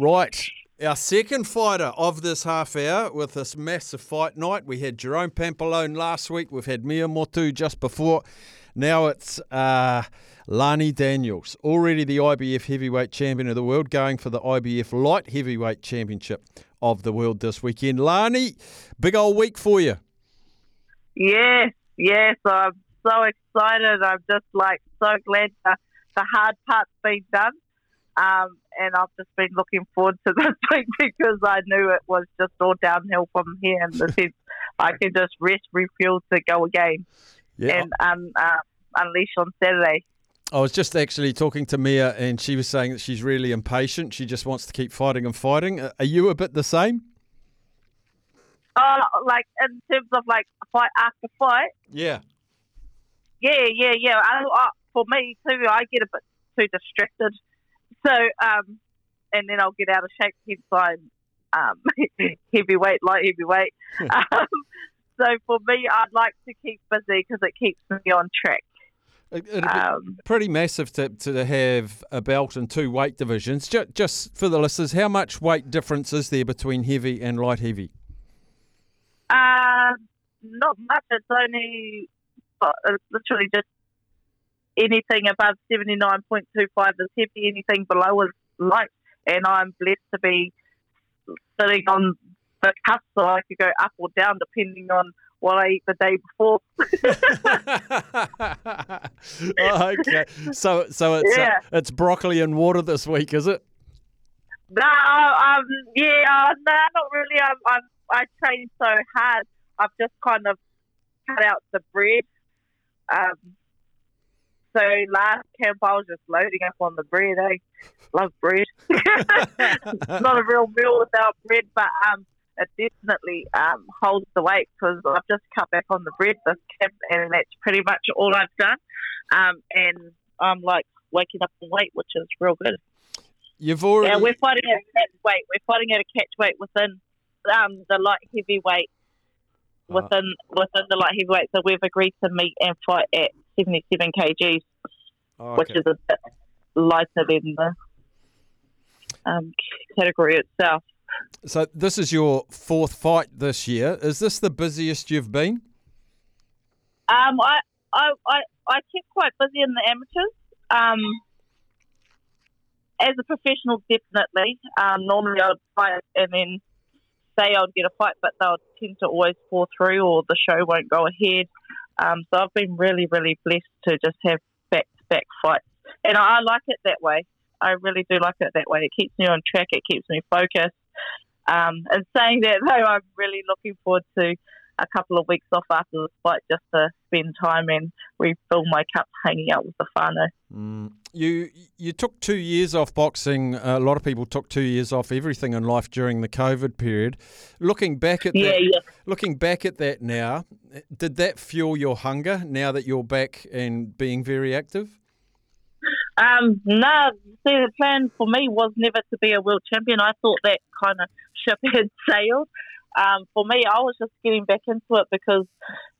Right. Our second fighter of this half hour with this massive fight night. We had Jerome Pampellone last week. We've had Mea Motu just before. Now it's uh, Lani Daniels, already the IBF heavyweight champion of the world, going for the IBF light heavyweight championship of the world this weekend. Lani, big old week for you. Yes, yes. I'm so excited. I'm just like so glad the, the hard part's been done. Um, and I've just been looking forward to this week because I knew it was just all downhill from here in the sense I can just rest, refuel to go again yeah. and um, uh, unleash on Saturday. I was just actually talking to Mea, and she was saying that she's really impatient. She just wants to keep fighting and fighting. Are you a bit the same? Uh, like in terms of like fight after fight. Yeah. Yeah, yeah, yeah. I, I, for me too, I get a bit too distracted so, um, and then I'll get out of shape hence I'm um, heavyweight, light heavyweight. um, so for me, I'd like to keep busy because it keeps me on track. It'd be um, pretty massive to, to have a belt in two weight divisions. Just, just for the listeners, how much weight difference is there between heavy and light heavy? Uh, not much. It's only uh, literally just anything above 79.25 is heavy, anything below is light. And I'm blessed to be sitting on the cusp so I could go up or down depending on what I eat the day before. oh, okay, so so it's uh, yeah. uh, it's broccoli and water this week, is it? No, um, yeah, uh, no, not really. I'm, I'm, I train so hard. I've just kind of cut out the bread. Um, so last camp, I was just loading up on the bread. I eh? love bread. not a real meal without bread, but um, it definitely um, holds the weight because I've just cut back on the bread this camp, and that's pretty much all I've done. Um, and I'm like waking up in weight, which is real good. You've already. Yeah, we're fighting at a catch weight. We're fighting at a catch weight within um, the light heavyweight. Uh-huh. Within within the light heavyweight, so we've agreed to meet and fight at 77 kgs, oh, okay. which is a bit lighter than the um, category itself. So this is your fourth fight this year. Is this the busiest you've been? Um, I, I, I, I keep quite busy in the amateurs. Um, as a professional, definitely. Um, normally I'd fight and then say I'd get a fight, but they'll tend to always fall through or the show won't go ahead. Um, so I've been really, really blessed to just have back fights. And I, I like it that way. I really do like it that way. It keeps me on track, it keeps me focused. Um, and saying that, though, I'm really looking forward to a couple of weeks off after the fight just to spend time and refill my cup hanging out with the whānau. Mm. You you took two years off boxing. A lot of people took two years off everything in life during the COVID period. Looking back at yeah, that, yeah. looking back at that now, did that fuel your hunger now that you're back and being very active? Um, no, see, the plan for me was never to be a world champion. I thought that kind of ship had sailed. Um, for me, I was just getting back into it because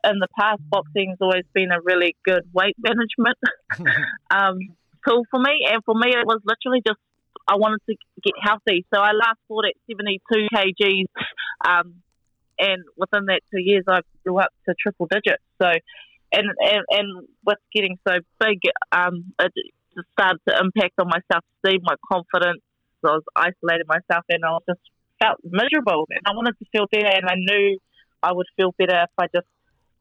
in the past, boxing's always been a really good weight management um, tool for me. And for me, it was literally just I wanted to get healthy. So I last fought at 72 kgs. Um, and within that two years, I grew up to triple digits. So, and and, and with getting so big, um, it started to impact on my self esteem, my confidence. So I was isolating myself, and I was just felt miserable, and I wanted to feel better, and I knew I would feel better if I just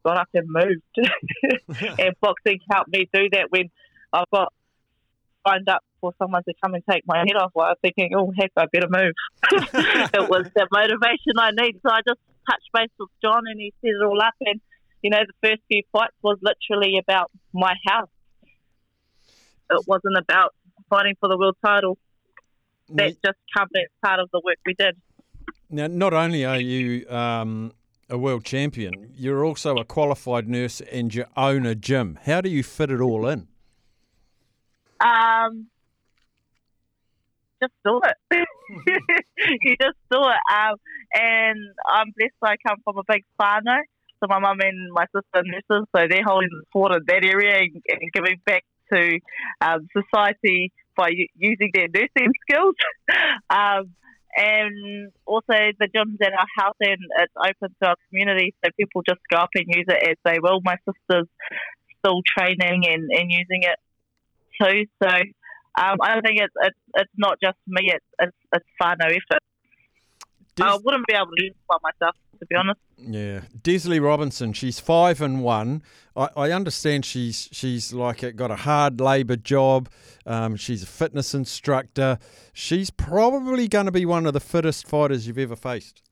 got up and moved. and boxing helped me do that when I've got signed up for someone to come and take my head off. Well, I was thinking, oh heck, I better move. it was the motivation I need. So I just touched base with John, and he set it all up. And you know, the first few fights was literally about my health. It wasn't about fighting for the world title. That just covered part of the work we did. Now, not only are you um, a world champion, you're also a qualified nurse and you own a gym. How do you fit it all in? Um, just do it. you just do it. Um, and I'm blessed I come from a big whānau. So my mum and my sister are nurses, so they're holding the fort in that area and, and giving back to um, society by using their nursing skills. um, and also the gym's at our house and it's open to our community, so people just go up and use it as they will. My sister's still training and, and using it too, so um, I don't think it's, it's it's not just me; it's it's, it's far no effort. Des- I wouldn't be able to do it by myself, to be honest. Yeah, Desley Robinson. She's five and one. I, I understand she's she's like got a hard labour job. Um, she's a fitness instructor. She's probably going to be one of the fittest fighters you've ever faced.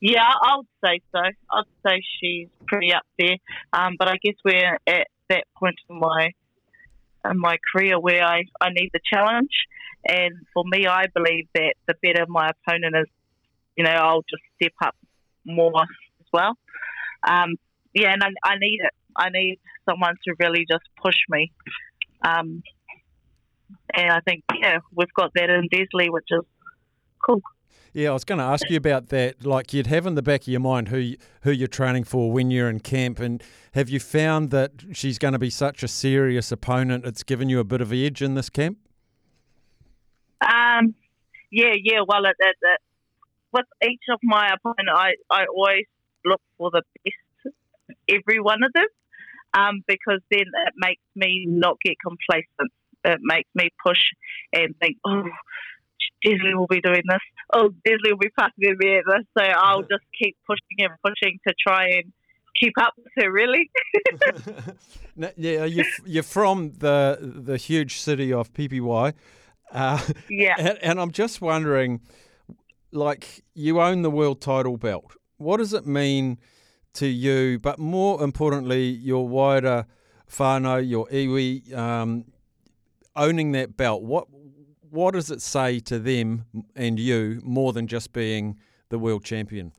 Yeah, I would say so. I'd say she's pretty up there. Um, but I guess we're at that point in my in my career where I, I need the challenge. And for me, I believe that the better my opponent is, you know, I'll just step up more as well. Um, yeah, and I, I, need it. I need someone to really just push me. Um, and I think, yeah, we've got that in Desley, which is cool. Yeah, I was going to ask you about that. Like you'd have in the back of your mind who who you're training for when you're in camp, and have you found that she's going to be such a serious opponent? It's given you a bit of edge in this camp. Um, yeah, yeah. Well, it, it, it, with each of my opponents, I I always look for the best, every one of them, um, because then it makes me not get complacent. It makes me push and think, oh Desley will be doing this. Oh, Desley will be passing me at this. So I'll just keep pushing and pushing to try and keep up with her. Really. yeah, you're, you're from the the huge city of Pipiwai. Uh, yeah. And, and I'm just wondering, like, you own the world title belt. What does it mean to you? But more importantly, your wider whānau, your iwi, um, owning that belt. What what does it say to them and you more than just being the world champion?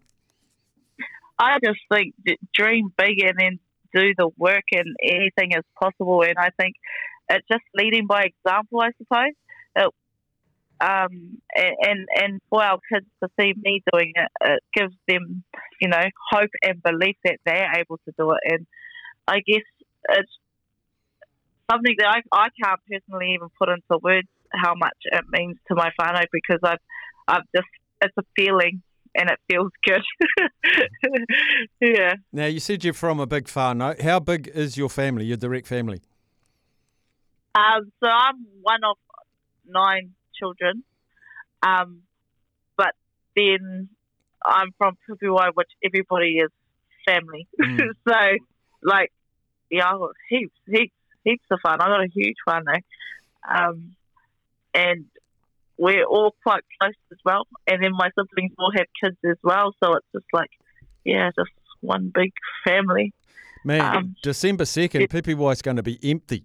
I just think dream big and then do the work and anything is possible. And I think it's just leading by example, I suppose. It, um, and and for our kids to see me doing it, it gives them, you know, hope and belief that they're able to do it. And I guess it's something that I, I can't personally even put into words how much it means to my whānau because I've, I've just, it's a feeling and it feels good. yeah. Now, you said you're from a big whānau. How big is your family, your direct family? Um, so I'm one of nine children. Um, but then I'm from Pipiwai, which everybody is family. Mm. so, like, yeah, heaps, heaps, heaps of fun. I got a huge whānau. Um, and we're all quite close as well. And then my siblings all have kids as well, so it's just like, yeah, just one big family. Man, um, December second, Pipiwai is going to be empty.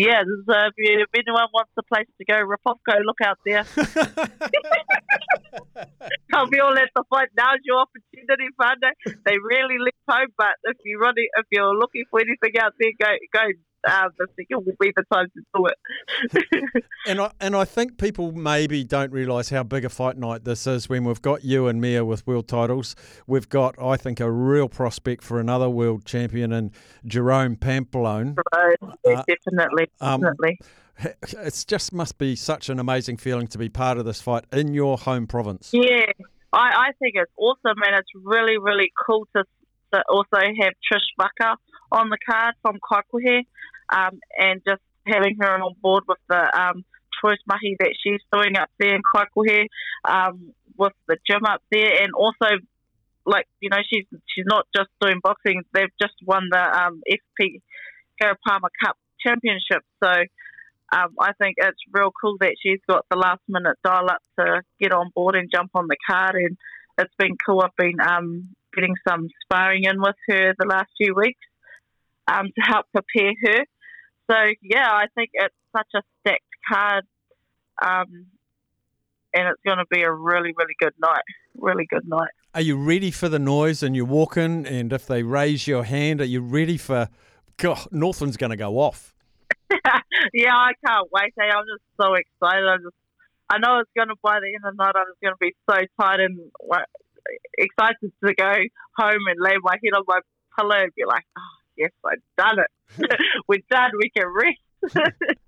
Yeah, uh, if, if anyone wants a place to go, Rapopko, look out there. I'll be all at the fight. Now's your opportunity, Fanda. They really live home, but if you're running, if you're looking for anything out there, go go um, I think it will be the time to do it. and I and I think people maybe don't realise how big a fight night this is when we've got you and Mea with world titles. We've got, I think, a real prospect for another world champion in Jerome Pampellone. Right. Uh, definitely, definitely. Um, it just must be such an amazing feeling to be part of this fight in your home province. Yeah, I, I think it's awesome, and it's really, really cool to, to also have Trish Bucker on the card from Kaikohe um, and just having her on board with the um, choice mahi that she's doing up there in Kaikohe um, with the gym up there and also like you know she's she's not just doing boxing they've just won the um, FP Karapama Cup championship so um, I think it's real cool that she's got the last minute dial up to get on board and jump on the card and it's been cool I've been um, getting some sparring in with her the last few weeks um, to help prepare her. So yeah, I think it's such a stacked card, um, and it's going to be a really, really good night. Really good night. Are you ready for the noise? And you walk in, and if they raise your hand, are you ready for? God, Northland's going to go off. yeah, I can't wait. Hey, I'm just so excited. I just, I know it's going to by the end of the night. I'm just going to be so tired and excited to go home and lay my head on my pillow and be like, oh, yes, I've done it. We're done. We can rest.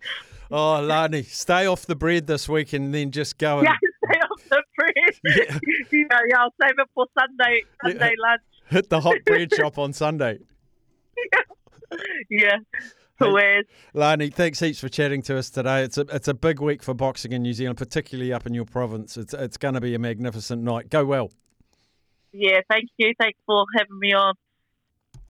Oh, Lani, stay off the bread this week and then just go and Yeah, stay off the bread. Yeah. Yeah, yeah, I'll save it for Sunday Sunday lunch. hit the hot bread shop on Sunday. Yeah. Whereas, Lani, thanks heaps for chatting to us today. It's a it's a big week for boxing in New Zealand, particularly up in your province. It's it's going to be a magnificent night. Go well. yeah, thank you. Thanks for having me on.